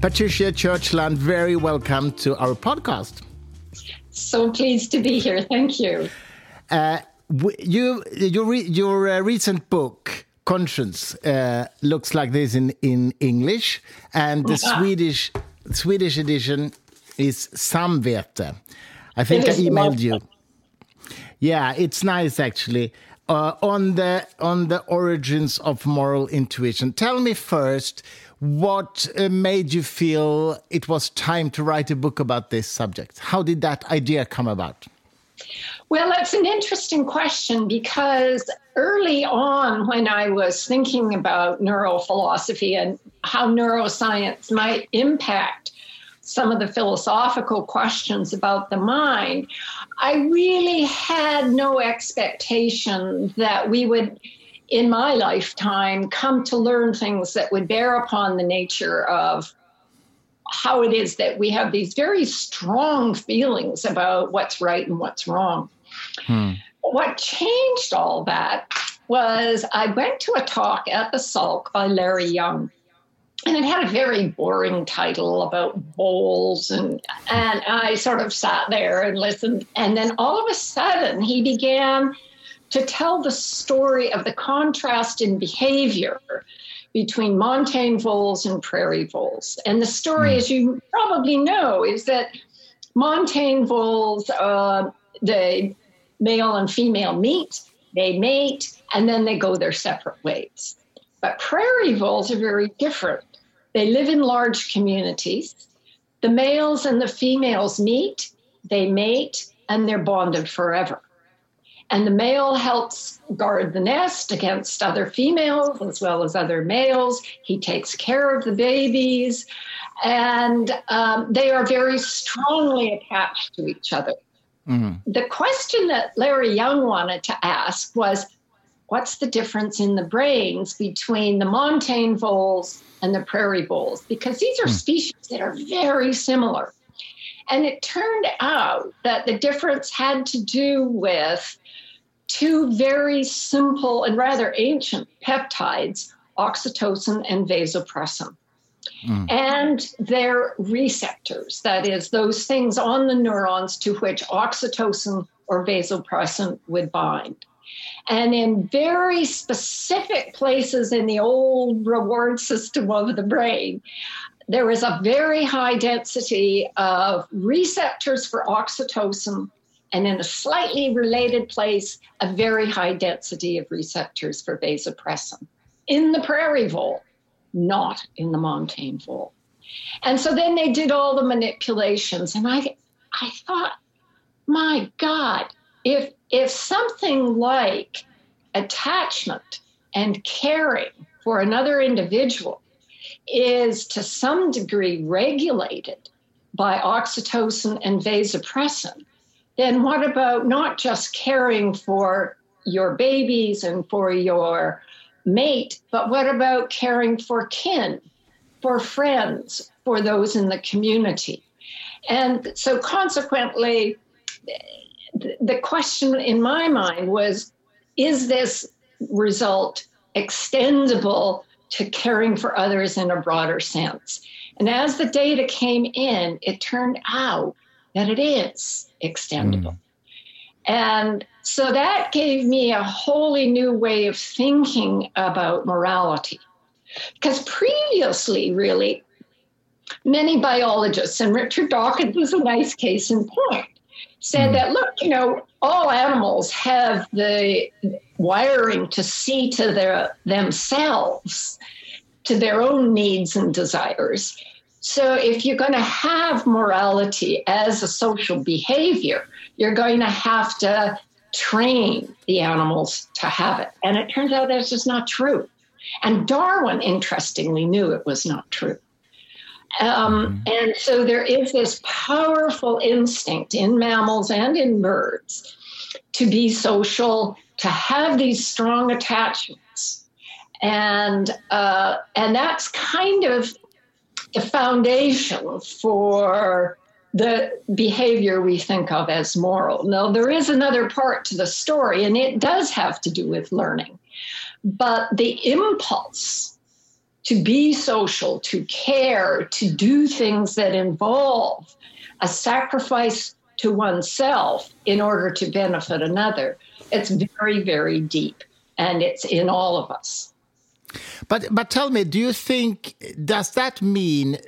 Patricia Churchland, very welcome to our podcast. So pleased to be here. Thank you. Uh, you, your, your uh, recent book, Conscience, uh, looks like this in, in English, and the Swedish Swedish edition is Samvete. I think I emailed you. Yeah, it's nice actually. Uh, on the on the origins of moral intuition. Tell me first what uh, made you feel it was time to write a book about this subject. How did that idea come about? Well, that's an interesting question because early on, when I was thinking about neurophilosophy and how neuroscience might impact some of the philosophical questions about the mind, I really had no expectation that we would, in my lifetime, come to learn things that would bear upon the nature of how it is that we have these very strong feelings about what's right and what's wrong. Hmm. What changed all that was I went to a talk at the Salk by Larry Young and it had a very boring title about voles and and I sort of sat there and listened and then all of a sudden he began to tell the story of the contrast in behavior between montane voles and prairie voles. And the story, mm. as you probably know, is that montane voles, uh, the male and female meet, they mate, and then they go their separate ways. But prairie voles are very different. They live in large communities. The males and the females meet, they mate, and they're bonded forever. And the male helps guard the nest against other females as well as other males. He takes care of the babies. And um, they are very strongly attached to each other. Mm-hmm. The question that Larry Young wanted to ask was what's the difference in the brains between the montane voles and the prairie voles because these are mm. species that are very similar. And it turned out that the difference had to do with two very simple and rather ancient peptides, oxytocin and vasopressin. Mm. And their receptors, that is, those things on the neurons to which oxytocin or vasopressin would bind. And in very specific places in the old reward system of the brain, there is a very high density of receptors for oxytocin, and in a slightly related place, a very high density of receptors for vasopressin. In the prairie vole, not in the montane vole. And so then they did all the manipulations, and I, I thought, my God, if if something like attachment and caring for another individual is to some degree regulated by oxytocin and vasopressin, then what about not just caring for your babies and for your mate, but what about caring for kin, for friends, for those in the community? And so, consequently, the question in my mind was is this result extendable to caring for others in a broader sense? And as the data came in, it turned out that it is extendable. Mm. And so that gave me a wholly new way of thinking about morality. Because previously, really, many biologists, and Richard Dawkins was a nice case in point, said mm. that look, you know, all animals have the wiring to see to their themselves, to their own needs and desires. So if you're going to have morality as a social behavior, you're going to have to train the animals to have it. And it turns out that's just not true. And Darwin, interestingly, knew it was not true. Um, mm-hmm. And so there is this powerful instinct in mammals and in birds to be social, to have these strong attachments. And, uh, and that's kind of the foundation for the behavior we think of as moral. Now, there is another part to the story, and it does have to do with learning. But the impulse to be social, to care, to do things that involve a sacrifice to oneself in order to benefit another. It's very, very deep, and it's in all of us. But but tell me, do you think does that mean?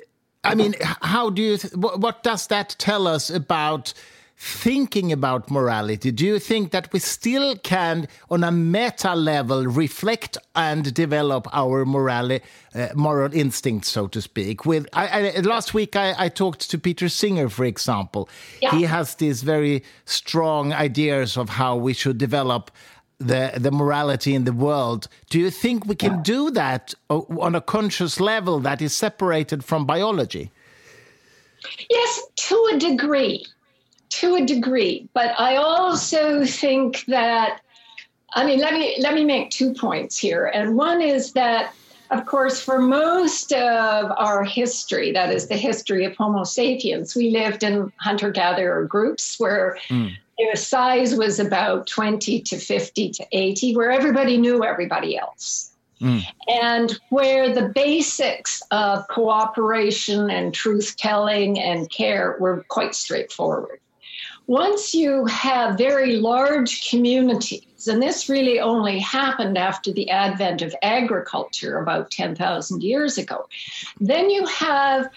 I mean, how do you? what does that tell us about? thinking about morality, do you think that we still can, on a meta level, reflect and develop our morality, uh, moral instinct, so to speak? With I, I, last week, I, I, talked to Peter Singer, for example. Yeah. He has these very strong ideas of how we should develop the the morality in the world. Do you think we can do that uh, on a conscious level that is separated from biology? Yes, to a degree to a degree, but I also think that I mean let me let me make two points here. And one is that of course for most of our history, that is the history of Homo sapiens, we lived in hunter-gatherer groups where mm. The size was about 20 to 50 to 80, where everybody knew everybody else. Mm. And where the basics of cooperation and truth telling and care were quite straightforward once you have very large communities, and this really only happened after the advent of agriculture about 10,000 years ago, then you have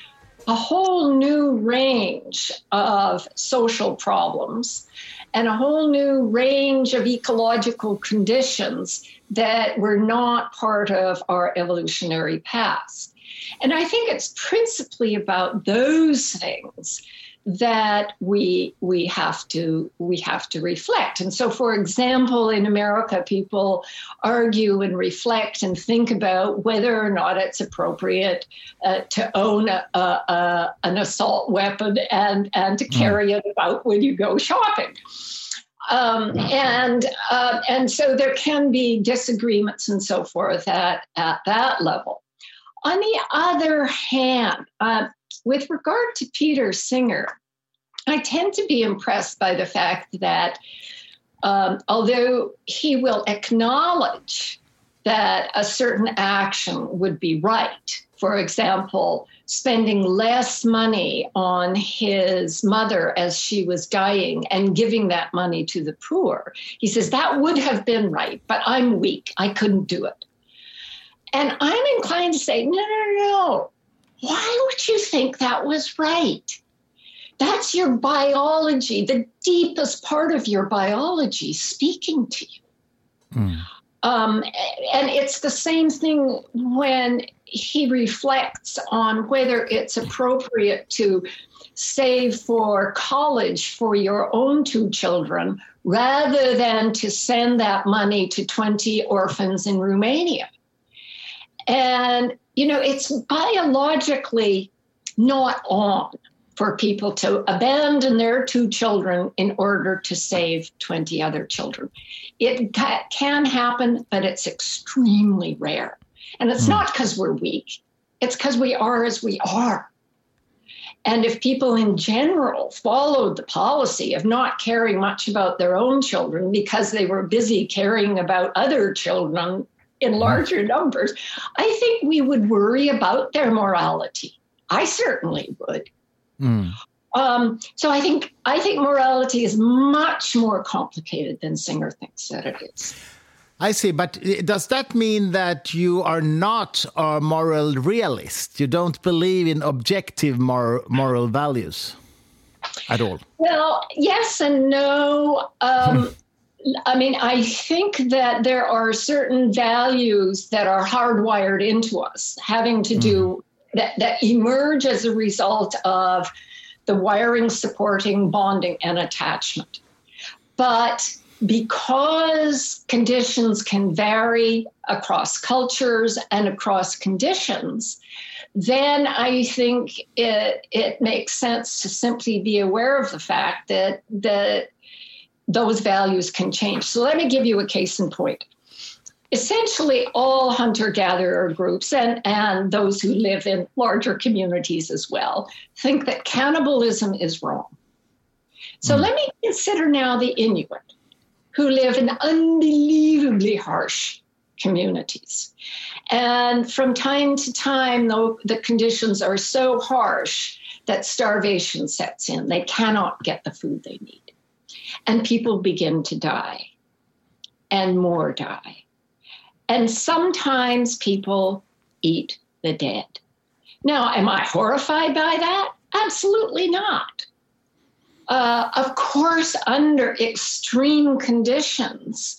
a whole new range of social problems and a whole new range of ecological conditions that were not part of our evolutionary past. And I think it's principally about those things that we we have to we have to reflect and so for example in america people argue and reflect and think about whether or not it's appropriate uh, to own a, a, a, an assault weapon and and to hmm. carry mm. it about when you go shopping um, and uh, and so there can be disagreements and so forth at, at that level on the other hand uh, with regard to Peter Singer, I tend to be impressed by the fact that um, although he will acknowledge that a certain action would be right, for example, spending less money on his mother as she was dying and giving that money to the poor. He says that would have been right, but I'm weak. I couldn't do it. And I'm inclined to say, no, no, no. Why would you think that was right? That's your biology, the deepest part of your biology speaking to you. Mm. Um, and it's the same thing when he reflects on whether it's appropriate to save for college for your own two children rather than to send that money to 20 orphans in Romania. And, you know, it's biologically not on for people to abandon their two children in order to save 20 other children. It can happen, but it's extremely rare. And it's mm. not because we're weak, it's because we are as we are. And if people in general followed the policy of not caring much about their own children because they were busy caring about other children in larger numbers, I think we would worry about their morality. I certainly would. Mm. Um, so I think I think morality is much more complicated than Singer thinks that it is. I see, but does that mean that you are not a moral realist? You don't believe in objective moral, moral values at all? Well, yes and no. Um, I mean, I think that there are certain values that are hardwired into us, having to do mm that, that emerge as a result of the wiring supporting bonding and attachment. But because conditions can vary across cultures and across conditions, then I think it, it makes sense to simply be aware of the fact that, that those values can change. So let me give you a case in point essentially all hunter gatherer groups and, and those who live in larger communities as well think that cannibalism is wrong. So mm. let me consider now the Inuit who live in unbelievably harsh communities. And from time to time, though, the conditions are so harsh that starvation sets in. They cannot get the food they need. And people begin to die, and more die. And sometimes people eat the dead. Now, am I horrified by that? Absolutely not. Uh, of course, under extreme conditions,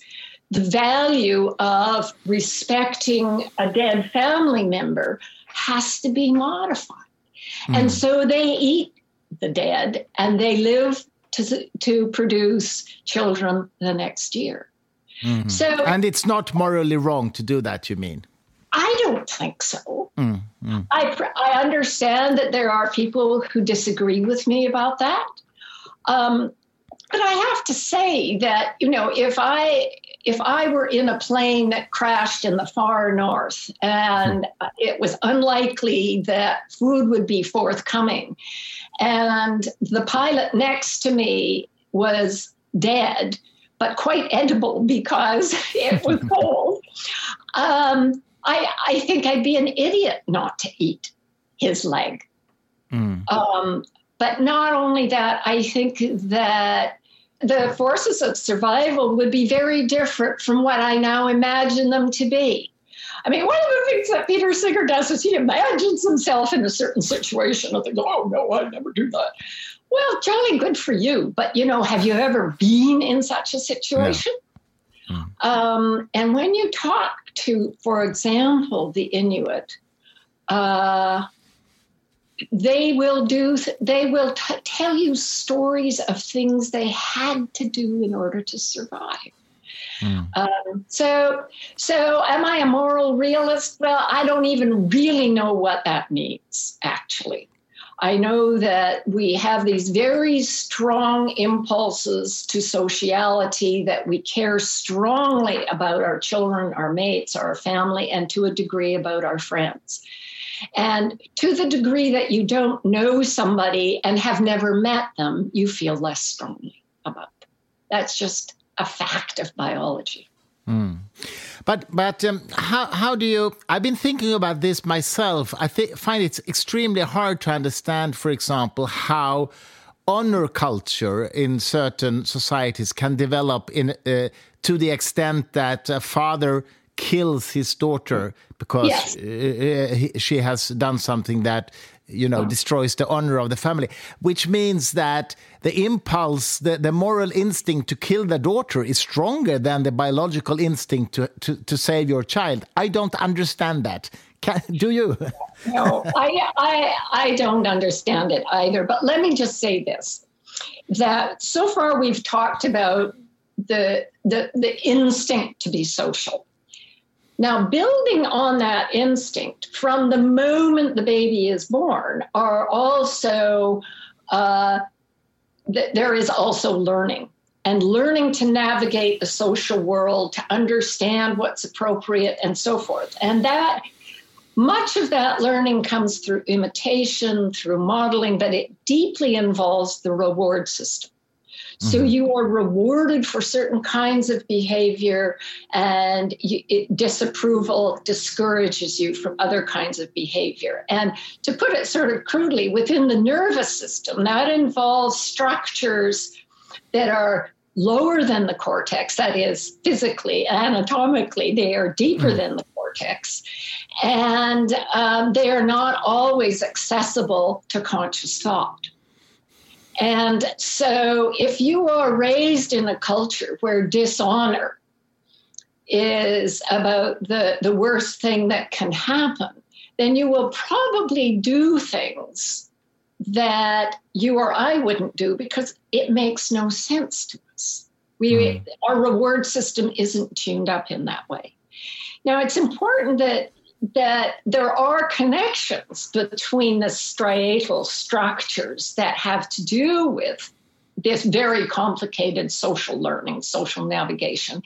the value of respecting a dead family member has to be modified. Mm. And so they eat the dead and they live to, to produce children the next year. Mm-hmm. So, and it's not morally wrong to do that, you mean? I don't think so. Mm, mm. I, I understand that there are people who disagree with me about that. Um, but I have to say that, you know, if I if I were in a plane that crashed in the far north and it was unlikely that food would be forthcoming, and the pilot next to me was dead, but quite edible because it was cold, um, I, I think I'd be an idiot not to eat his leg. Mm. Um, but not only that, I think that the forces of survival would be very different from what I now imagine them to be. I mean, one of the things that Peter Singer does is he imagines himself in a certain situation and thinks, oh, no, I'd never do that. Well, jolly good for you. But, you know, have you ever been in such a situation? No. Mm. Um, and when you talk to, for example, the Inuit, uh, they will do they will t- tell you stories of things they had to do in order to survive. Mm. um, so so am i a moral realist? Well i don't even really know what that means actually. I know that we have these very strong impulses to sociality that we care strongly about our children our mates our family and to a degree about our friends and to the degree that you don't know somebody and have never met them, you feel less strongly about them. That's just a fact of biology. Mm. But but um, how how do you? I've been thinking about this myself. I th- find it's extremely hard to understand, for example, how honor culture in certain societies can develop in uh, to the extent that a father kills his daughter because yes. Uh, uh, she has done something that you know destroys the honor of the family which means that the impulse the, the moral instinct to kill the daughter is stronger than the biological instinct to, to, to save your child. I don't understand that. Can, do you? No I, I i don't understand it either. But let me just say this that so far we've talked about the the, the instinct to be social now, building on that instinct from the moment the baby is born are also, uh, th- there is also learning and learning to navigate the social world, to understand what's appropriate, and so forth. And that much of that learning comes through imitation, through modeling, but it deeply involves the reward system. So mm-hmm. you are rewarded for certain kinds of behavior, and you, it, disapproval discourages you from other kinds of behavior. And to put it sort of crudely, within the nervous system, that involves structures that are lower than the cortex, that is, physically, anatomically, they are deeper mm. than the cortex. And um, they are not always accessible to conscious thought. And so, if you are raised in a culture where dishonor is about the, the worst thing that can happen, then you will probably do things that you or I wouldn't do because it makes no sense to us. We, mm. Our reward system isn't tuned up in that way. Now, it's important that that there are connections between the striatal structures that have to do with this very complicated social learning, social navigation.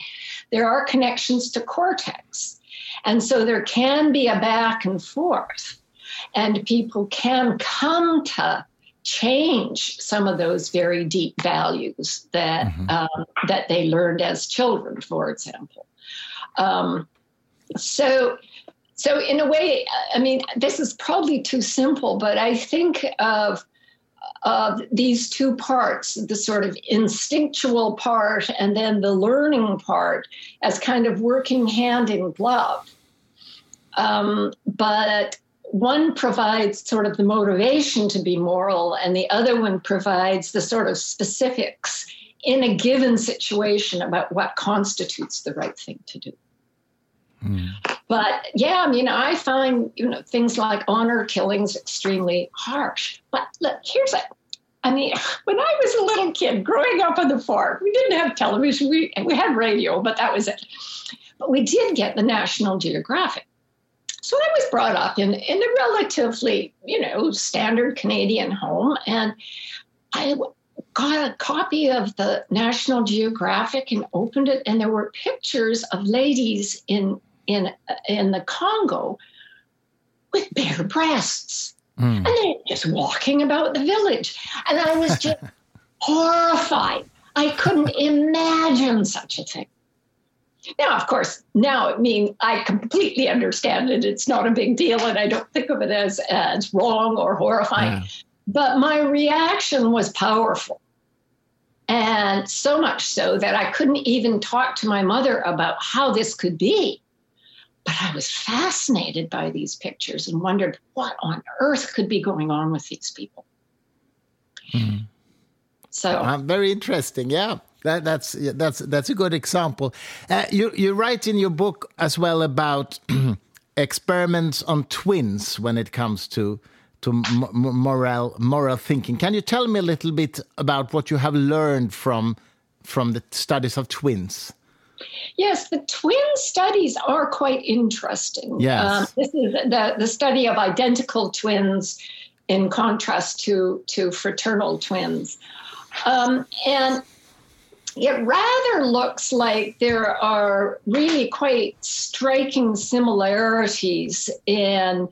There are connections to cortex. And so there can be a back and forth, and people can come to change some of those very deep values that mm-hmm. um, that they learned as children, for example. Um, so so in a way i mean this is probably too simple but i think of of these two parts the sort of instinctual part and then the learning part as kind of working hand in glove. Um, but one provides sort of the motivation to be moral and the other one provides the sort of specifics in a given situation about what constitutes the right thing to do Mm. But yeah, I mean, I find you know things like honor killings extremely harsh. But look, here's a I mean, when I was a little kid growing up on the farm, we didn't have television. We we had radio, but that was it. But we did get the National Geographic. So I was brought up in in a relatively, you know, standard Canadian home, and I got a copy of the National Geographic and opened it, and there were pictures of ladies in in in the Congo with bare breasts. Mm. And they're just walking about the village. And I was just horrified. I couldn't imagine such a thing. Now, of course, now I mean I completely understand it. It's not a big deal, and I don't think of it as as wrong or horrifying. Yeah. But my reaction was powerful. And so much so that I couldn't even talk to my mother about how this could be. But I was fascinated by these pictures and wondered what on earth could be going on with these people. Mm. So uh, very interesting. Yeah. That, that's that's that's a good example. Uh, you you write in your book as well about experiments on twins when it comes to to moral moral thinking. Can you tell me a little bit about what you have learned from from the studies of twins? Yes, the twin studies are quite interesting. Yes. Um, this is the, the study of identical twins in contrast to, to fraternal twins. Um, and it rather looks like there are really quite striking similarities in,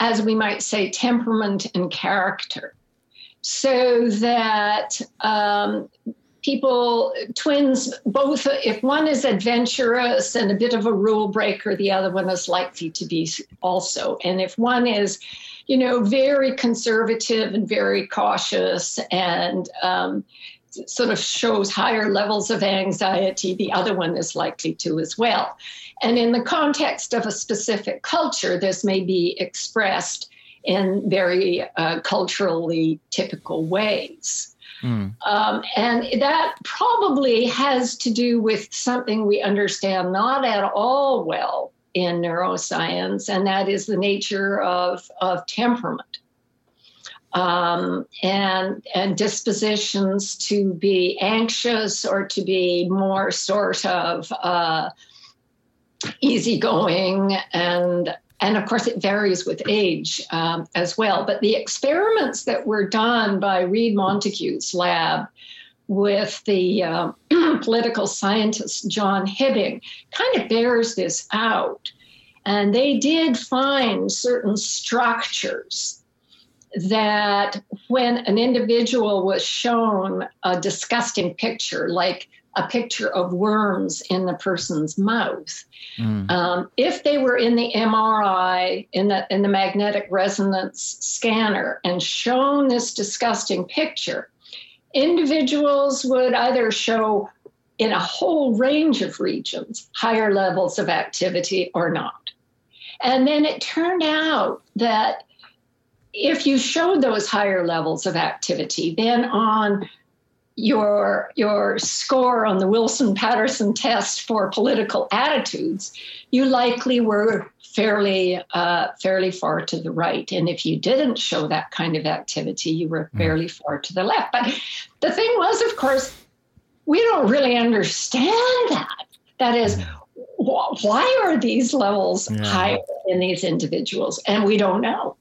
as we might say, temperament and character. So that um, people, twins, both, if one is adventurous and a bit of a rule breaker, the other one is likely to be also. And if one is, you know, very conservative and very cautious and um, sort of shows higher levels of anxiety, the other one is likely to as well. And in the context of a specific culture, this may be expressed in very uh, culturally typical ways. Mm. Um, and that probably has to do with something we understand not at all well in neuroscience, and that is the nature of, of temperament. Um, and and dispositions to be anxious or to be more sort of uh, easygoing and and of course, it varies with age um, as well. But the experiments that were done by Read Montague's lab with the uh, political scientist John Hibbing kind of bears this out. And they did find certain structures that when an individual was shown a disgusting picture, like a picture of worms in the person's mouth. Mm. Um, if they were in the MRI, in the, in the magnetic resonance scanner, and shown this disgusting picture, individuals would either show in a whole range of regions higher levels of activity or not. And then it turned out that if you showed those higher levels of activity, then on your your score on the Wilson Patterson test for political attitudes, you likely were fairly uh, fairly far to the right, and if you didn't show that kind of activity, you were hmm. fairly mm. far to the left. But the thing was, of course, we don't really understand that. That is. Hmm. Why are these levels yeah. higher in these individuals? And we don't know.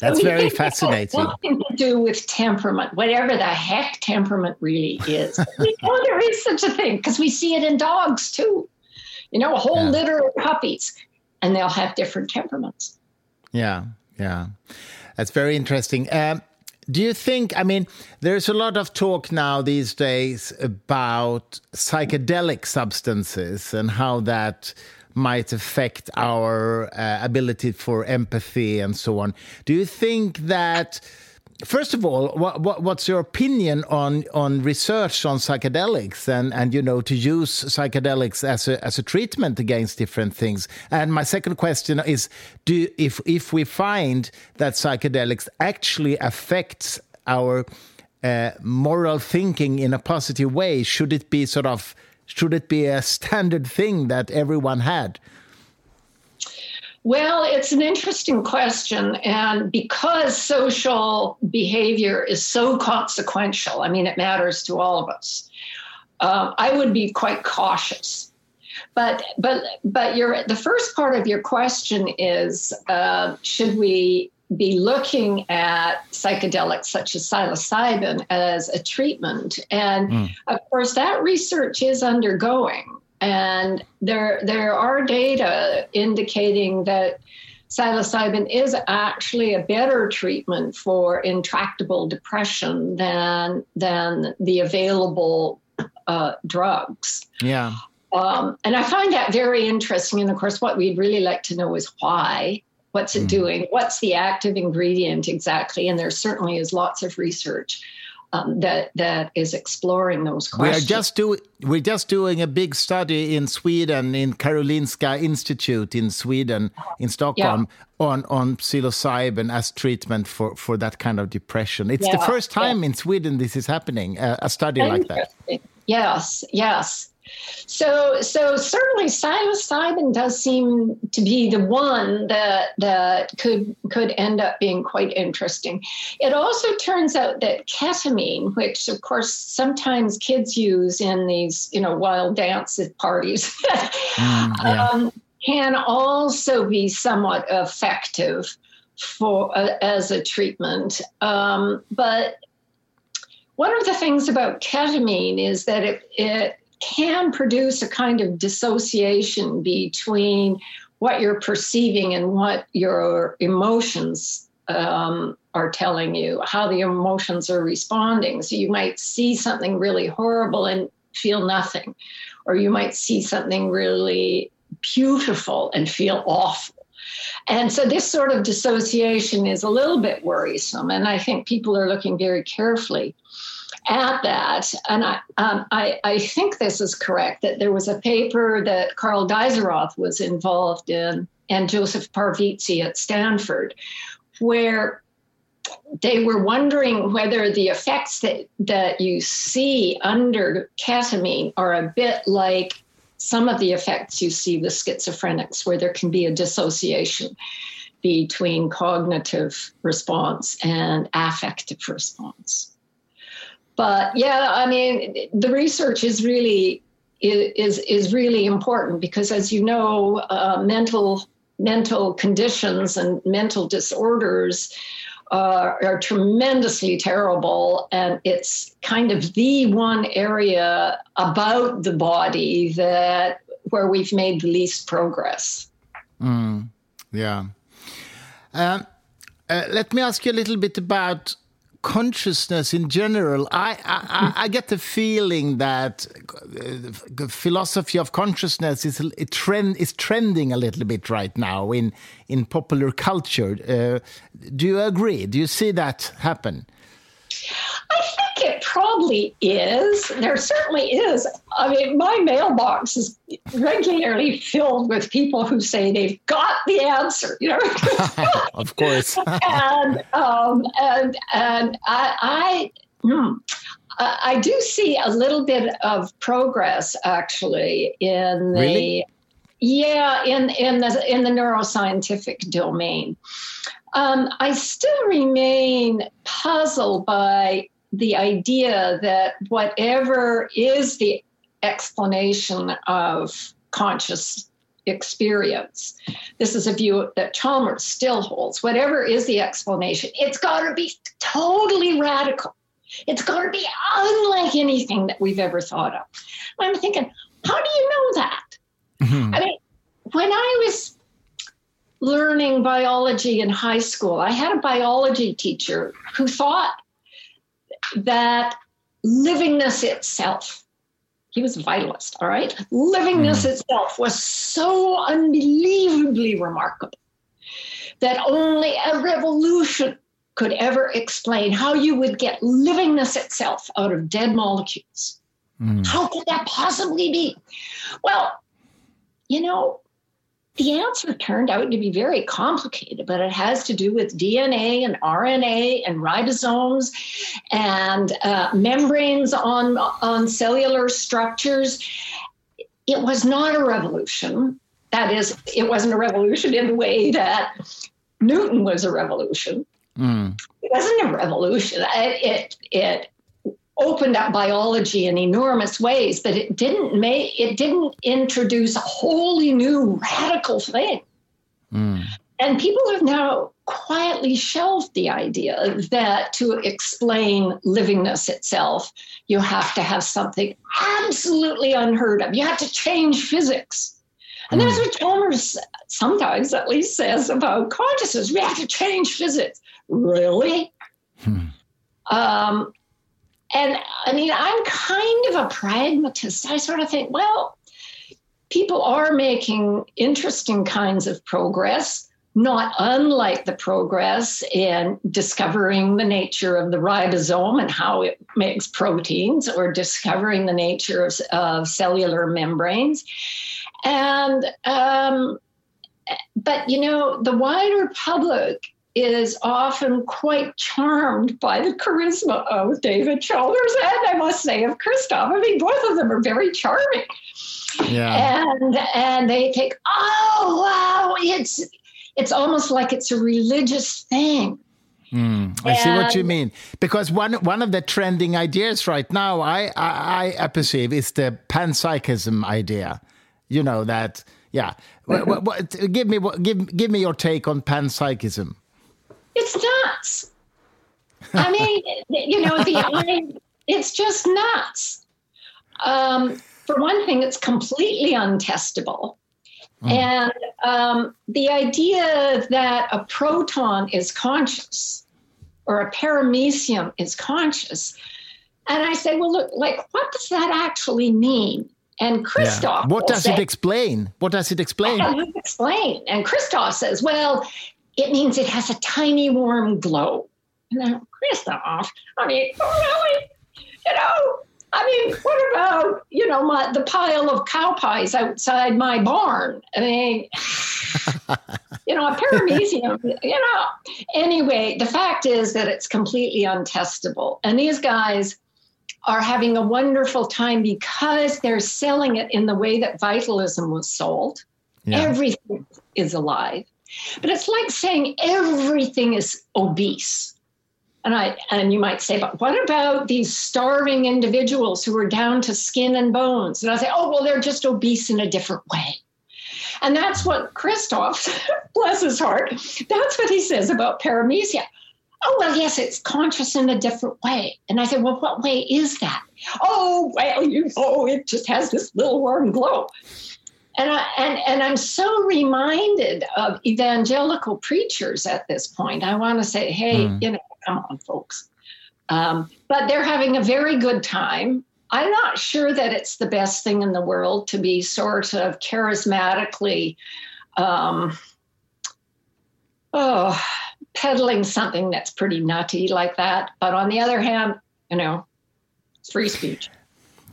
That's very fascinating. Nothing to do with temperament, whatever the heck temperament really is. we know there is such a thing because we see it in dogs too. You know, a whole yeah. litter of puppies, and they'll have different temperaments. Yeah, yeah, that's very interesting. Um, do you think? I mean, there's a lot of talk now these days about psychedelic substances and how that might affect our uh, ability for empathy and so on. Do you think that? First of all, what, what, what's your opinion on on research on psychedelics and, and you know to use psychedelics as a as a treatment against different things? And my second question is: Do if if we find that psychedelics actually affects our uh, moral thinking in a positive way, should it be sort of should it be a standard thing that everyone had? Well, it's an interesting question. And because social behavior is so consequential, I mean, it matters to all of us, um, I would be quite cautious. But but but your the first part of your question is uh, should we be looking at psychedelics such as psilocybin as a treatment. And mm. of course, that research is undergoing. And there, there are data indicating that psilocybin is actually a better treatment for intractable depression than, than the available uh, drugs. Yeah. Um, and I find that very interesting. And of course, what we'd really like to know is why. What's it mm. doing? What's the active ingredient exactly? And there certainly is lots of research um, that that is exploring those questions. We are just doing we're just doing a big study in Sweden in Karolinska Institute in Sweden in Stockholm yeah. on on psilocybin as treatment for for that kind of depression. It's yeah, the first time yeah. in Sweden this is happening. Uh, a study like that. Yes, yes. So, so certainly psilocybin does seem to be the one that that could could end up being quite interesting. It also turns out that ketamine, which of course sometimes kids use in these you know wild dance parties, mm, yeah. um, can also be somewhat effective for uh, as a treatment. Um, but one of the things about ketamine is that it, it can produce a kind of dissociation between what you're perceiving and what your emotions um, are telling you, how the emotions are responding. So you might see something really horrible and feel nothing, or you might see something really beautiful and feel awful. And so this sort of dissociation is a little bit worrisome. And I think people are looking very carefully at that, and I, um, I, I, think this is correct, that there was a paper that Carl Deisseroth was involved in and Josef Parvizi at Stanford, where they were wondering whether the effects that, that you see under ketamine are a bit like some of the effects you see with schizophrenics, where there can be a dissociation between cognitive response and affective response. But yeah, I mean, the research is really is is really important because, as you know, uh, mental mental conditions and mental disorders uh, are tremendously terrible, and it's kind of the one area about the body that where we've made the least progress. Mm, yeah. Um, uh, let me ask you a little bit about consciousness in general, I, I, I get the feeling that the philosophy of consciousness is a trend is trending a little bit right now in in popular culture. Uh, do you agree? Do you see that happen? I it probably is. There certainly is. I mean, my mailbox is regularly filled with people who say they've got the answer. You know, of course. and um, and and I. I hmm, I do see a little bit of progress actually in the really? yeah in in the in the neuroscientific domain. Um, I still remain puzzled by the idea that whatever is the explanation of conscious experience, this is a view that Chalmers still holds. Whatever is the explanation, it's got to be totally radical. It's got to be unlike anything that we've ever thought of. I'm thinking, how do you know that? Mm-hmm. I mean, when I was learning biology in high school, I had a biology teacher who thought that livingness itself he was a vitalist, all right? Livingness mm. itself was so unbelievably remarkable that only a revolution could ever explain how you would get livingness itself out of dead molecules. Mm. How could that possibly be? Well, you know, the answer turned out to be very complicated, but it has to do with DNA and RNA and ribosomes and uh, membranes on, on cellular structures. It was not a revolution. That is, it wasn't a revolution in the way that Newton was a revolution. Mm. It wasn't a revolution. It, it, it opened up biology in enormous ways, but it didn't make it didn't introduce a wholly new radical thing. Mm. And people have now quietly shelved the idea that to explain livingness itself, you have to have something absolutely unheard of. You have to change physics. And that's hmm. what Chalmers sometimes at least says about consciousness. We have to change physics. Really? Hmm. Um, and I mean, I'm kind of a pragmatist. I sort of think, well, people are making interesting kinds of progress, not unlike the progress in discovering the nature of the ribosome and how it makes proteins, or discovering the nature of, of cellular membranes. And, um, but you know, the wider public is often quite charmed by the charisma of David Chalmers and I must say of Christof. I mean, both of them are very charming. Yeah. And and they think, oh wow, it's it's almost like it's a religious thing. Mm, I and, see what you mean. Because one one of the trending ideas right now, I I, I perceive, is the panpsychism idea. You know that, yeah. what, what, give me give give me your take on panpsychism. It's nuts. I mean, you know, the I, it's just nuts. Um, for one thing, it's completely untestable. Mm. And um, the idea that a proton is conscious or a paramecium is conscious. And I say, well, look, like, what does that actually mean? And Christof. Yeah. What does say, it explain? What does it explain? What does it explain? And Christof says, well, it means it has a tiny warm glow. And then, Christof, I mean, really? You know, I mean, what about, you know, my, the pile of cow pies outside my barn? I mean, you know, a paramecium, you know. Anyway, the fact is that it's completely untestable. And these guys are having a wonderful time because they're selling it in the way that vitalism was sold. Yeah. Everything is alive. But it's like saying everything is obese. And I and you might say, but what about these starving individuals who are down to skin and bones? And I say, oh well, they're just obese in a different way. And that's what Christof, bless his heart, that's what he says about paramecia. Oh, well, yes, it's conscious in a different way. And I said, well, what way is that? Oh, well, you know, it just has this little warm glow. And, I, and, and I'm so reminded of evangelical preachers at this point. I want to say, hey, mm. you know, come on, folks. Um, but they're having a very good time. I'm not sure that it's the best thing in the world to be sort of charismatically, um, oh, peddling something that's pretty nutty like that. But on the other hand, you know, it's free speech.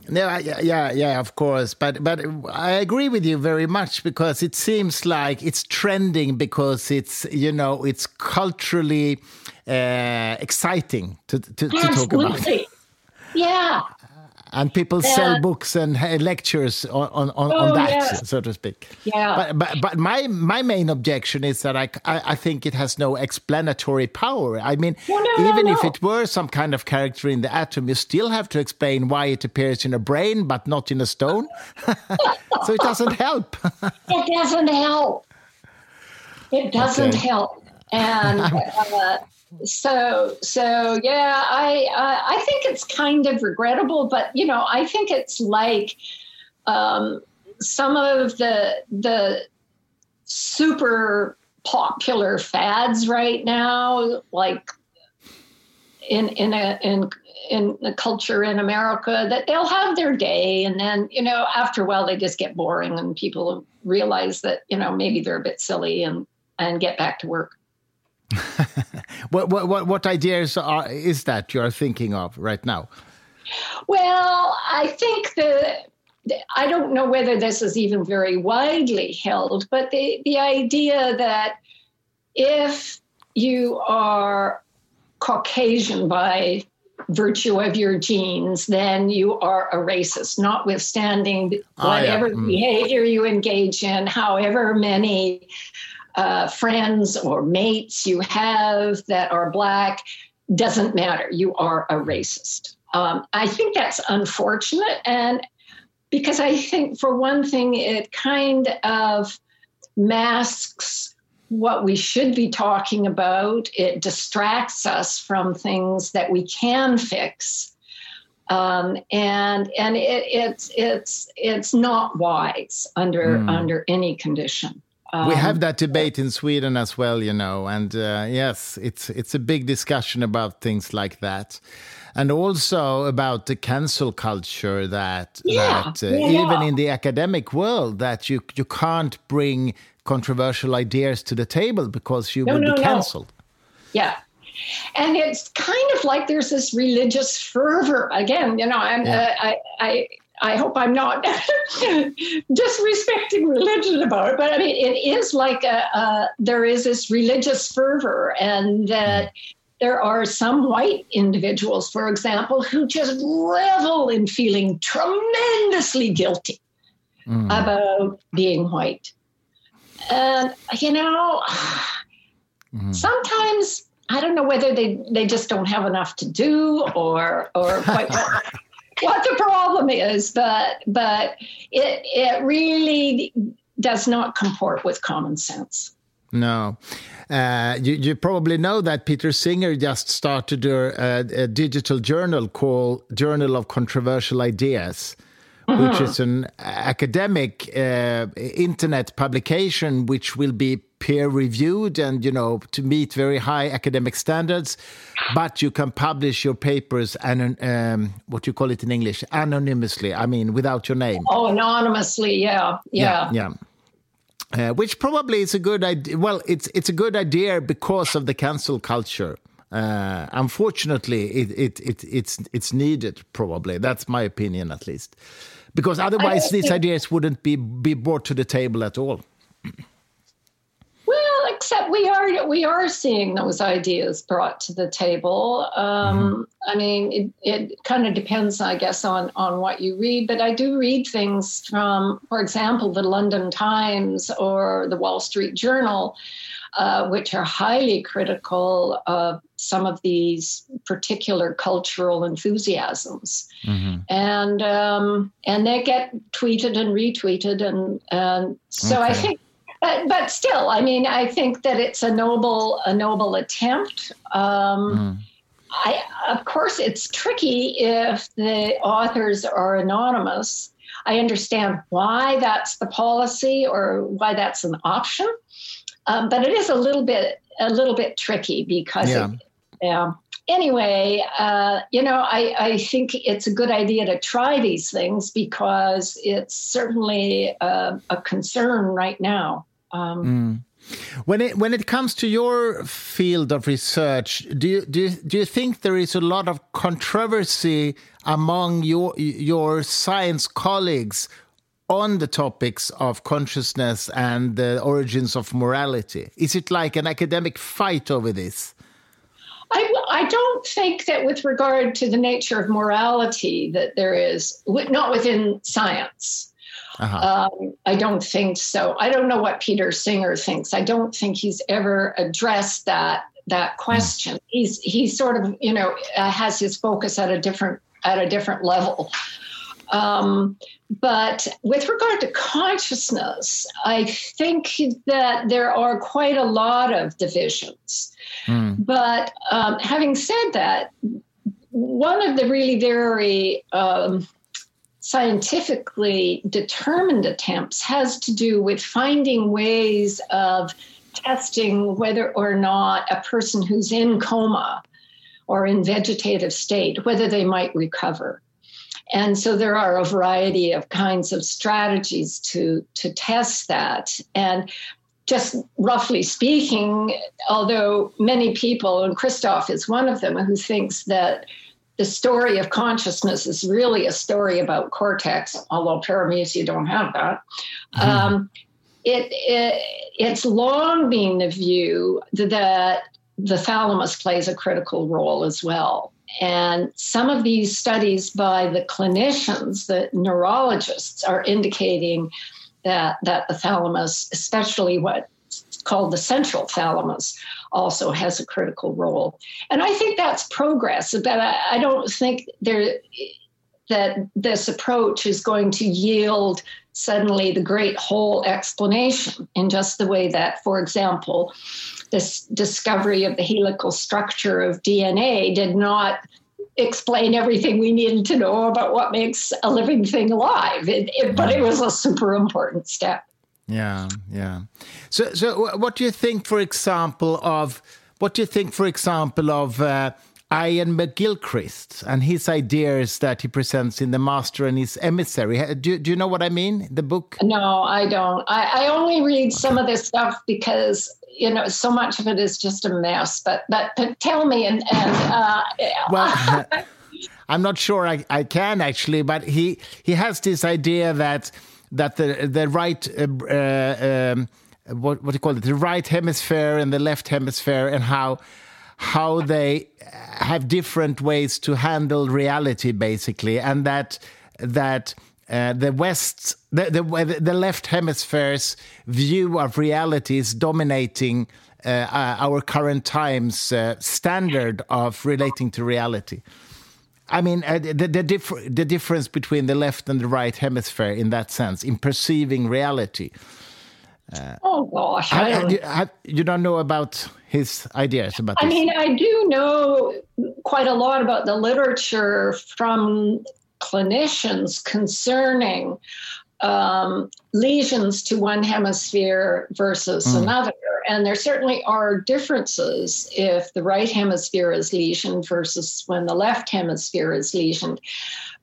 Yeah, yeah, yeah, of course, but but I agree with you very much because it seems like it's trending because it's you know it's culturally uh, exciting to to, to talk about. Yeah, and people yeah. sell books and lectures on on, on, oh, on that, yes. so to speak. Yeah. But, but but my my main objection is that I I, think it has no explanatory power. I mean, well, no, even no, no. if it were some kind of character in the atom, you still have to explain why it appears in a brain but not in a stone. so it doesn't help. it doesn't help. It doesn't okay. help. And uh, so so yeah i uh, i think it's kind of regrettable but you know i think it's like um, some of the the super popular fads right now like in in a in in the culture in America that they'll have their day and then you know after a while they just get boring and people realize that you know maybe they're a bit silly and and get back to work. what what what ideas are is that you are thinking of right now? Well, I think that I don't know whether this is even very widely held, but the, the idea that if you are Caucasian by virtue of your genes, then you are a racist, notwithstanding whatever yeah. mm. behavior you engage in, however many uh, friends or mates you have that are black, doesn't matter. You are a racist. Um, I think that's unfortunate. And because I think, for one thing, it kind of masks what we should be talking about. It distracts us from things that we can fix. Um, and and it, it's it's it's not wise under mm. under any condition. Um, we have that debate in Sweden as well, you know, and uh, yes, it's it's a big discussion about things like that, and also about the cancel culture that yeah, that uh, yeah. even in the academic world that you you can't bring controversial ideas to the table because you no, will no, be cancelled. No. Yeah, and it's kind of like there's this religious fervor again. You know, and yeah. uh, I I I hope I'm not disrespecting religion about it, but I mean, it is like a, there is this religious fervor, and that there are some white individuals, for example, who just revel in feeling tremendously guilty mm. about being white. And, you know, mm. sometimes I don't know whether they, they just don't have enough to do or, or quite what, what the problem is, but but it it really does not comport with common sense. No. Uh, you, you, probably know that Peter Singer just started a, a, a digital journal called Journal of Controversial Ideas. Mm -hmm. which is an academic uh, internet publication which will be peer reviewed and you know to meet very high academic standards but you can publish your papers and um, what you call it in english anonymously i mean without your name. Oh anonymously yeah yeah yeah, yeah. Uh, which probably is a good idea well it's it's a good idea because of the cancel culture. Uh, unfortunately it, it, it, it's it's needed probably. That's my opinion at least. Because otherwise these ideas wouldn't be be brought to the table at all except we are we are seeing those ideas brought to the table. Um, mm-hmm. I mean, it, it kind of depends, I guess, on on what you read. But I do read things from, for example, the London Times or the Wall Street Journal, uh, which are highly critical of some of these particular cultural enthusiasms, mm-hmm. and um, and they get tweeted and retweeted, and and so okay. I think but but still, I mean, I think that it's a noble a noble attempt. Um, mm. I, of course, it's tricky if the authors are anonymous. I understand why that's the policy or why that's an option, um, but it is a little bit a little bit tricky because yeah. It, yeah. Anyway, uh, you know, I, I think it's a good idea to try these things because it's certainly a, a concern right now. Um, mm. When it when it comes to your field of research, do you do you, do you think there is a lot of controversy among your your science colleagues on the topics of consciousness and the origins of morality? Is it like an academic fight over this? I, I don't think that with regard to the nature of morality that there is not within science uh-huh. Um, I don't think so. I don't know what Peter Singer thinks. I don't think he's ever addressed that that question. Mm. He's he sort of you know uh, has his focus at a different at a different level. Um, but with regard to consciousness, I think that there are quite a lot of divisions. Mm. But um, having said that, one of the really very um, scientifically determined attempts has to do with finding ways of testing whether or not a person who's in coma or in vegetative state, whether they might recover. And so there are a variety of kinds of strategies to, to test that. And just roughly speaking, although many people, and Christof is one of them, who thinks that the story of consciousness is really a story about cortex, although paramecia don't have that. Mm-hmm. Um, it, it, it's long been the view that the thalamus plays a critical role as well. And some of these studies by the clinicians, the neurologists, are indicating that, that the thalamus, especially what's called the central thalamus, also has a critical role. And I think that's progress, but I, I don't think there that this approach is going to yield suddenly the great whole explanation in just the way that, for example, this discovery of the helical structure of DNA did not explain everything we needed to know about what makes a living thing alive. It, it, but it was a super important step. Yeah, yeah. So, so what do you think, for example, of what do you think, for example, of uh, Iain McGilchrist and his ideas that he presents in The Master and His Emissary? Do, do you know what I mean? The book? No, I don't. I, I only read some of this stuff because you know so much of it is just a mess. But but, but tell me and and uh, well. I'm not sure I, I can actually, but he, he has this idea that that the the right uh, uh, um, what what do you call it? The right hemisphere and the left hemisphere and how how they have different ways to handle reality basically and that that uh, the west the, the the left hemisphere's view of reality is dominating uh, our current times uh, standard of relating to reality I mean, uh, the the, dif- the difference between the left and the right hemisphere in that sense, in perceiving reality. Uh, oh gosh, I, I, you don't know about his ideas about. This? I mean, I do know quite a lot about the literature from clinicians concerning um, lesions to one hemisphere versus mm. another. And there certainly are differences if the right hemisphere is lesioned versus when the left hemisphere is lesioned.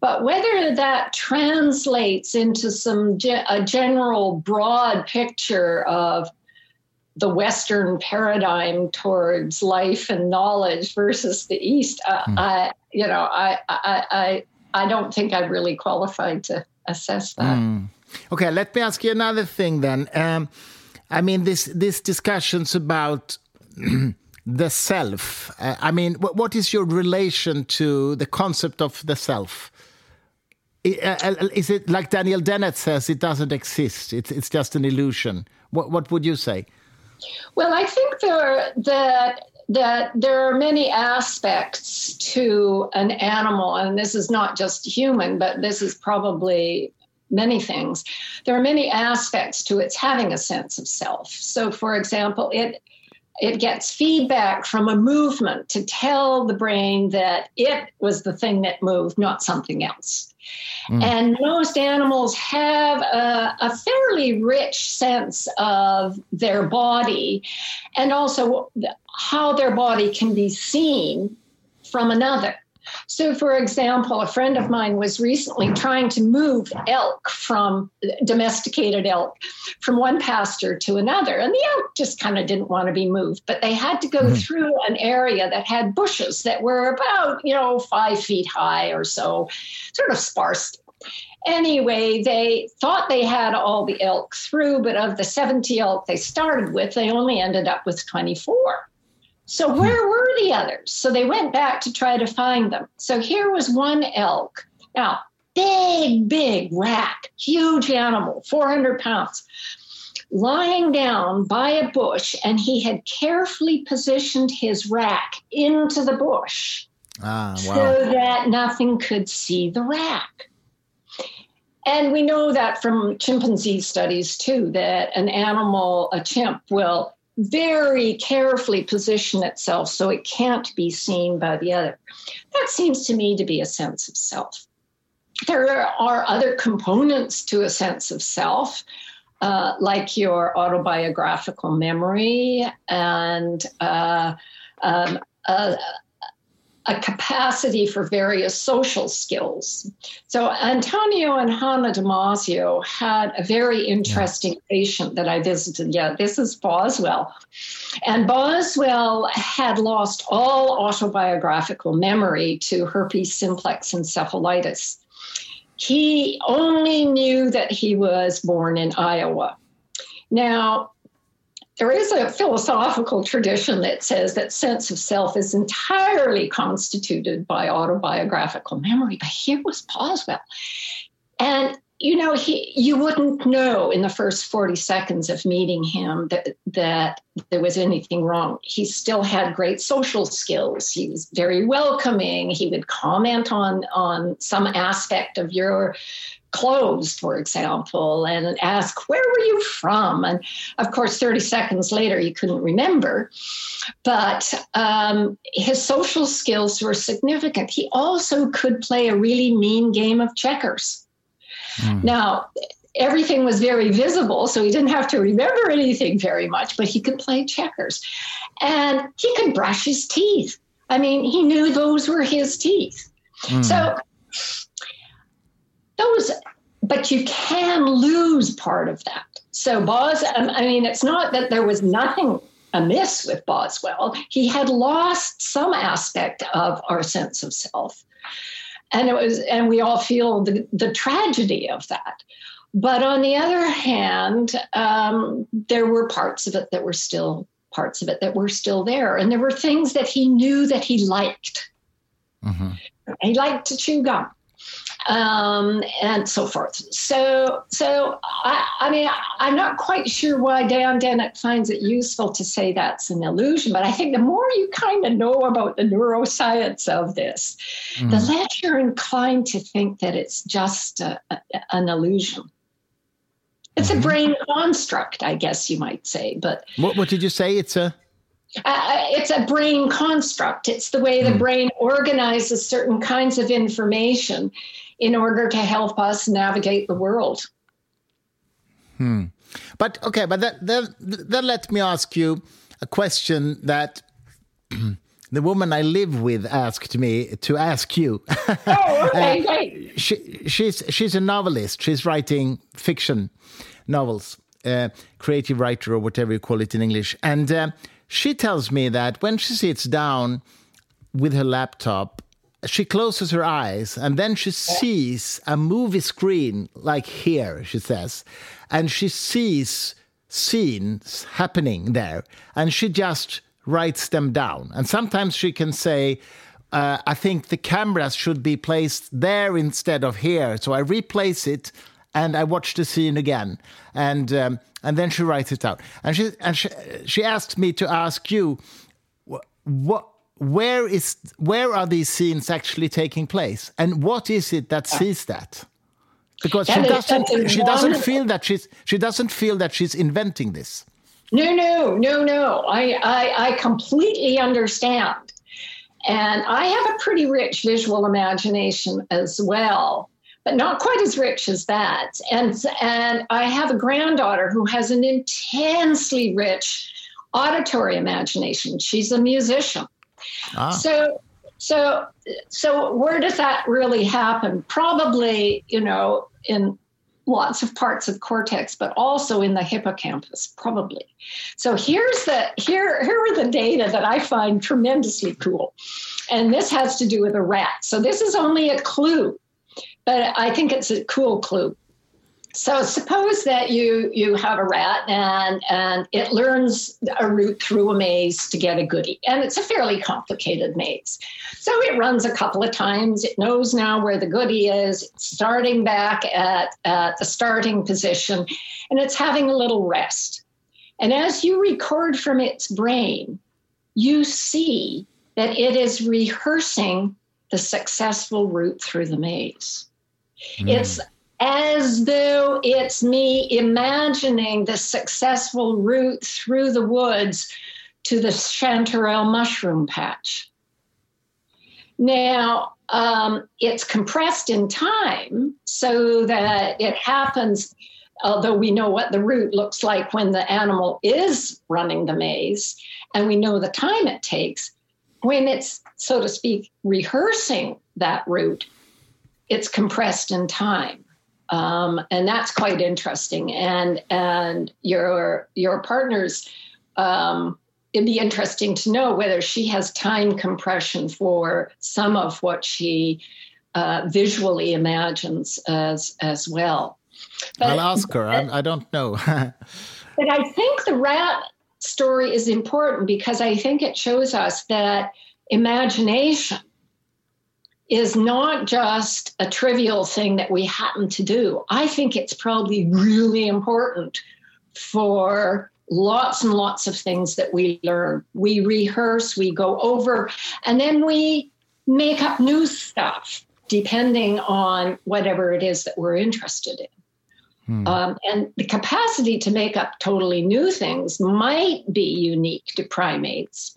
But whether that translates into some ge- a general broad picture of the Western paradigm towards life and knowledge versus the East, uh, mm. I, you know, I, I, I, I don't think I'm really qualified to assess that. Mm. Okay, let me ask you another thing then. Um, I mean, this this discussions about the self. Uh, I mean, what, what is your relation to the concept of the self? Uh, uh, is it like Daniel Dennett says? It doesn't exist. It's it's just an illusion. What what would you say? Well, I think there that that there are many aspects to an animal, and this is not just human, but this is probably many things. There are many aspects to its having a sense of self. So, for example, it it gets feedback from a movement to tell the brain that it was the thing that moved, not something else. Mm. And most animals have a, a, fairly rich sense of their body and also how their body can be seen from another. So, for example, a friend of mine was recently trying to move elk from domesticated elk from one pasture to another, and the elk just kind of didn't want to be moved. But they had to go mm-hmm. through an area that had bushes that were about, you know, five feet high or so, sort of sparse. Anyway, they thought they had all the elk through, but of the 70 elk they started with, they only ended up with 24. So, hmm. where were the others? So, they went back to try to find them. So, here was one elk. Now, big, big rack, huge animal, 400 pounds, lying down by a bush, and he had carefully positioned his rack into the bush ah, wow. so that nothing could see the rack. And we know that from chimpanzee studies too, that an animal, a chimp, will very carefully position itself so it can't be seen by the other. That seems to me to be a sense of self. There are other components to a sense of self, uh, like your autobiographical memory and uh, um, uh, a capacity for various social skills. So Antonio and Hanna Damasio had a very interesting yeah. patient that I visited. Yeah, this is Boswell. And Boswell had lost all autobiographical memory to herpes simplex encephalitis. He only knew that he was born in Iowa. Now, there is a philosophical tradition that says that sense of self is entirely constituted by autobiographical memory, but here was Boswell. And you know, he you wouldn't know in the first 40 seconds of meeting him that that there was anything wrong. He still had great social skills. He was very welcoming. He would comment on on some aspect of your closed, for example, and ask, Where were you from? And of course, 30 seconds later, you couldn't remember. But um, his social skills were significant. He also could play a really mean game of checkers. Mm. Now, everything was very visible, so he didn't have to remember anything very much, but he could play checkers. And he could brush his teeth. I mean, he knew those were his teeth. Mm. So those, but you can lose part of that. So Bos, um, I mean, it's not that there was nothing amiss with Boswell. He had lost some aspect of our sense of self. And it was, and we all feel the, the tragedy of that. But on the other hand, um, there were parts of it that were still parts of it that were still there. And there were things that he knew that he liked. Mm-hmm. He liked to chew gum um, and so forth. So, so I, I, mean, I'm not quite sure why Dan Dennett finds it useful to say that's an illusion, but I think the more you kind of know about the neuroscience of this, mm. the less you're inclined to think that it's just a, a, an illusion. It's mm-hmm. a brain construct, I guess you might say. But what, what did you say? It's a uh, it's a brain construct. It's the way the mm. brain organizes certain kinds of information in order to help us navigate the world. Hmm. But okay, but that, that, that let me ask you a question that the woman I live with asked me to ask you. Oh, okay, uh, great. She, she's she's a novelist. She's writing fiction novels, uh, creative writer or whatever you call it in English, and uh, she tells me that when she sits down with her laptop she closes her eyes and then she sees a movie screen like here she says and she sees scenes happening there and she just writes them down. And sometimes she can say uh, i think the cameras should be placed there instead of here. So i replace it and i watch the scene again and um, and then she writes it out. And she and she, she asked me to ask you what where is where are these scenes actually taking place, and what is it that sees that? Because she doesn't she doesn't feel that she's she doesn't feel that she's inventing this. No, no, no, no. I, I, I completely understand. And I have a pretty rich visual imagination as well, but not quite as rich as that. And, and I have a granddaughter who has an intensely rich auditory imagination. She's a musician. Ah. So so so where does that really happen? Probably, you know, in lots of parts of cortex, but also in the hippocampus, probably. So here's the here here are the data that I find tremendously cool. And this has to do with a rat. So this is only a clue, but I think it's a cool clue. So suppose that you you have a rat and and it learns a route through a maze to get a goodie, and it's a fairly complicated maze. So it runs a couple of times. It knows now where the goodie is. It's starting back at at the starting position, and it's having a little rest. And as you record from its brain, you see that it is rehearsing the successful route through the maze. Mm. It's as though it's me imagining the successful route through the woods to the chanterelle mushroom patch. Now, um, it's compressed in time so that it happens, although we know what the route looks like when the animal is running the maze and we know the time it takes, when it's, so to speak, rehearsing that route, it's compressed in time. Um, and that's quite interesting. And and your your partner's um, it'd be interesting to know whether she has time compression for some of what she uh, visually imagines as as well. But, I'll ask her. I, I don't know. but I think the rat story is important because I think it shows us that imagination is not just a trivial thing that we happen to do. I think it's probably really important for lots and lots of things that we learn. We rehearse, we go over, and then we make up new stuff depending on whatever it is that we're interested in. Hmm. Um, and the capacity to make up totally new things might be unique to primates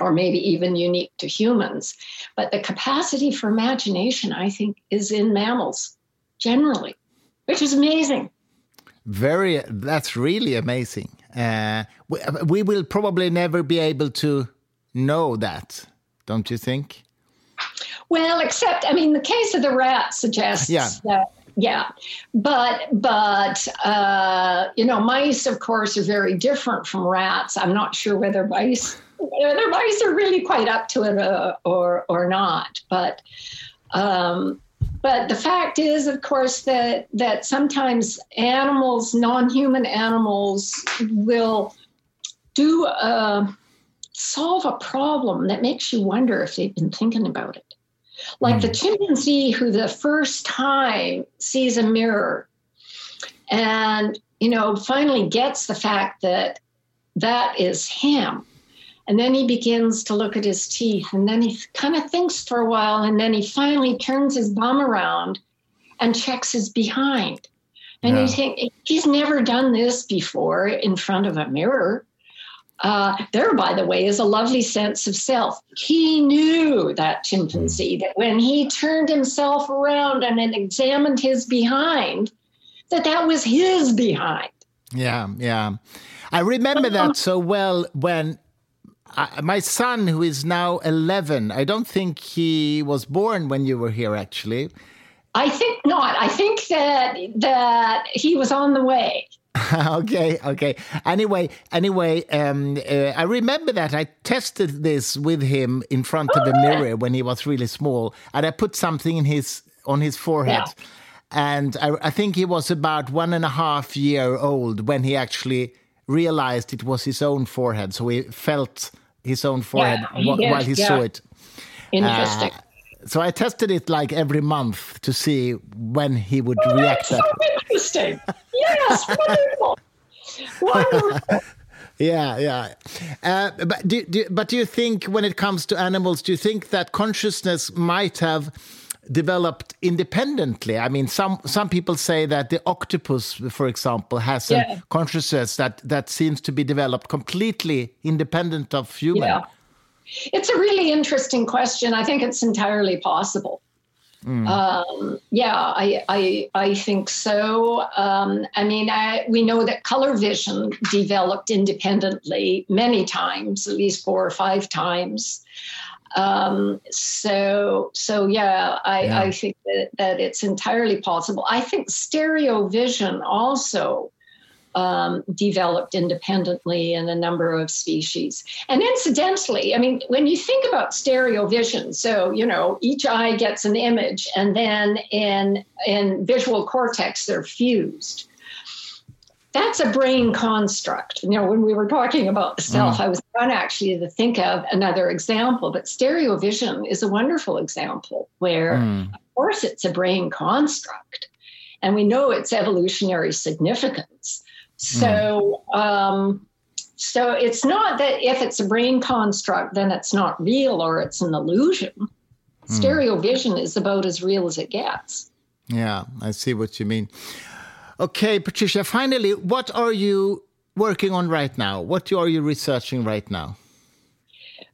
or maybe even unique to humans. But the capacity for imagination, I think, is in mammals generally, which is amazing. Very, that's really amazing. Uh, we, we will probably never be able to know that, don't you think? Well, except, I mean, the case of the rat suggests yeah. that yeah but but uh, you know mice of course are very different from rats i'm not sure whether mice whether mice are really quite up to it uh, or or not but um, but the fact is of course that that sometimes animals non-human animals will do uh, solve a problem that makes you wonder if they've been thinking about it like the hmm. chimpanzee who the first time sees a mirror and, you know, finally gets the fact that that is him. And then he begins to look at his teeth and then he kind of thinks for a while and then he finally turns his bum around and checks his behind. And yeah. you think he's never done this before in front of a mirror. Uh, there, by the way, is a lovely sense of self. He knew that chimpanzee that when he turned himself around and then examined his behind, that that was his behind. Yeah, yeah. I remember that so well when I, my son, who is now 11, I don't think he was born when you were here, actually. I think not. I think that that he was on the way. okay, okay. Anyway, anyway, um, uh, I remember that I tested this with him in front of a oh, mirror when he was really small, and I put something in his on his forehead. Yeah. And I, I think he was about one and a half year old when he actually realized it was his own forehead. So he felt his own forehead yeah, while he yeah. saw it. Interesting. Uh, so I tested it like every month to see when he would oh, react. That's so interesting. Yes, wonderful. wonderful. yeah, yeah. Uh, but do, do, but do you think when it comes to animals, do you think that consciousness might have developed independently? I mean, some some people say that the octopus, for example, has yeah. a consciousness that that seems to be developed completely independent of human. Yeah. It's a really interesting question. I think it's entirely possible. Mm. Um, yeah, I, I, I think so. Um, I mean, I, we know that color vision developed independently many times, at least four or five times. Um, so, so yeah, I, yeah. I think that, that it's entirely possible. I think stereo vision also um, developed independently in a number of species. And incidentally, I mean, when you think about stereo vision, so you know, each eye gets an image, and then in in visual cortex they're fused. That's a brain construct. You know, when we were talking about the self, mm. I was trying actually to think of another example, but stereo vision is a wonderful example where, mm. of course, it's a brain construct and we know its evolutionary significance. So, mm. um, so it's not that if it's a brain construct, then it's not real or it's an illusion. Mm. Stereo vision is about as real as it gets. Yeah, I see what you mean. Okay, Patricia, finally, what are you working on right now? What are you researching right now?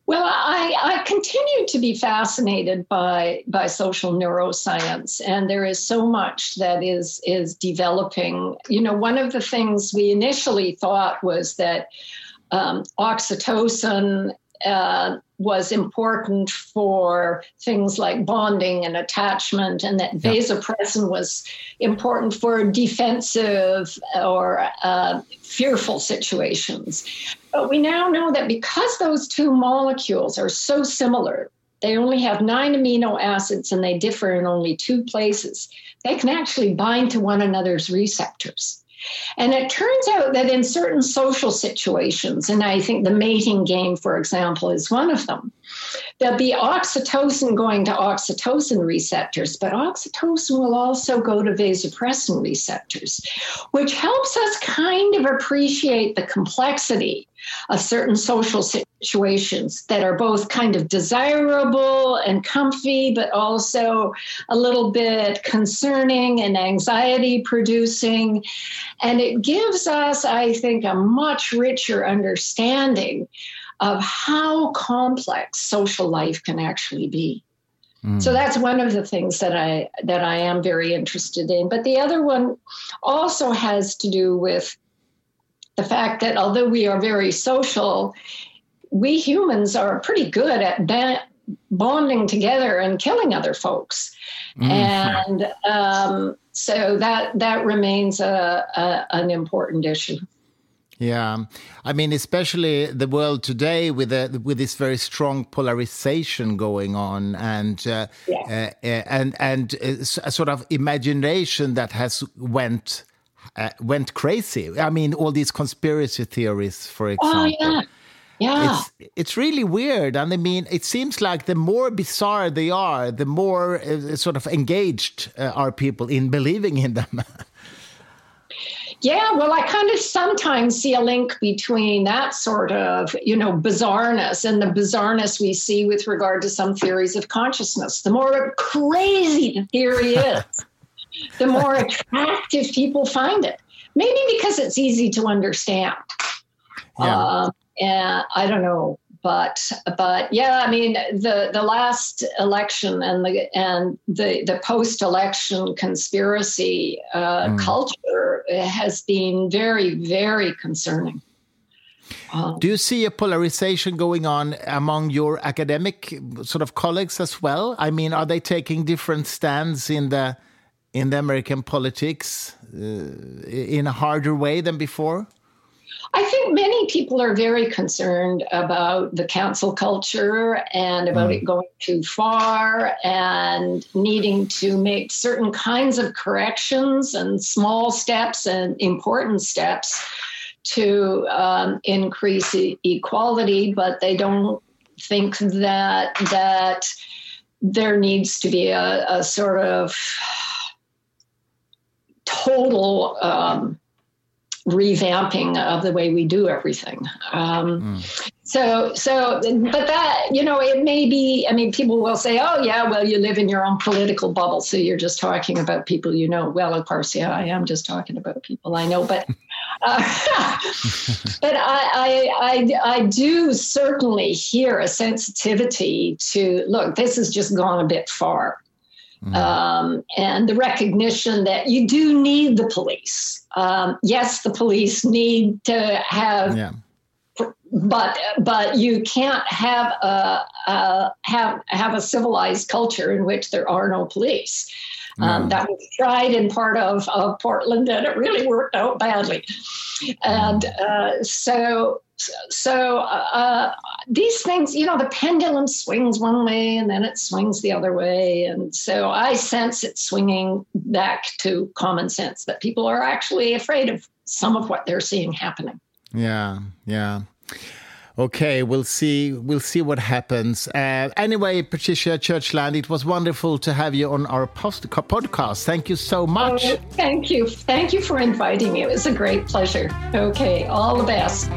Well, I, I continue to be fascinated by by social neuroscience, and there is so much that is is developing. You know, one of the things we initially thought was that um, oxytocin uh, was important for things like bonding and attachment, and that yeah. vasopressin was important for defensive or uh, fearful situations. But we now know that because those two molecules are so similar, they only have nine amino acids and they differ in only two places, they can actually bind to one another's receptors. And it turns out that in certain social situations, and I think the mating game, for example, is one of them, there'll be oxytocin going to oxytocin receptors, but oxytocin will also go to vasopressin receptors, which helps us kind of appreciate the complexity of certain social situations that are both kind of desirable and comfy, but also a little bit concerning and anxiety producing. And it gives us, I think, a much richer understanding of how complex social life can actually be. So mm. that's one of the things that I that I am very interested in. But the other one also has to do with the fact that although we are very social, we humans are pretty good at ba- bonding together and killing other folks. Mm-hmm. And um, so that that remains a, a, an important issue. Yeah, I mean, especially the world today with with this very strong polarization going on, and uh, yeah. uh, and and a sort of imagination that has went uh, went crazy. I mean, all these conspiracy theories, for example. Oh, yeah. Yeah. It's, it's really weird. And I mean, it seems like the more bizarre they are, the more uh, sort of engaged uh, are people in believing in them. Yeah, well, I kind of sometimes see a link between that sort of, you know, bizarreness and the bizarreness we see with regard to some theories of consciousness. The more crazy the theory is, the more attractive people find it. Maybe because it's easy to understand. Yeah. Uh, and I don't know, but but yeah, I mean the the last election and the and the the post election conspiracy uh, mm. culture has been very very concerning. Um, Do you see a polarization going on among your academic sort of colleagues as well? I mean, are they taking different stands in the in the American politics uh, in a harder way than before? I think many people are very concerned about the cancel culture and about mm. it going too far and needing to make certain kinds of corrections and small steps and important steps to um, increase e- equality, but they don't think that that there needs to be a, a sort of total um, revamping of the way we do everything. Um, mm. So, so, but that, you know, it may be, I mean, people will say, oh, yeah, well, you live in your own political bubble. So you're just talking about people you know. Well, of course, yeah, I am just talking about people I know. But, uh, but I, I, I, I do certainly hear a sensitivity to look, this has just gone a bit far. Mm. Um, and the recognition that you do need the police. Um, yes, the police need to have, yeah. but but you can't have a, a, have have a civilized culture in which there are no police. Um, that was tried in part of, of Portland, and it really worked out badly. And uh, so so uh, these things, you know, the pendulum swings one way and then it swings the other way. And so I sense it swinging back to common sense that people are actually afraid of some of what they're seeing happening. Yeah, yeah. Okay, we'll see. We'll see what happens. Uh, anyway, Patricia Churchland, it was wonderful to have you on our post- podcast. Thank you so much. Oh, thank you. Thank you for inviting me. It was a great pleasure. Okay, all the best.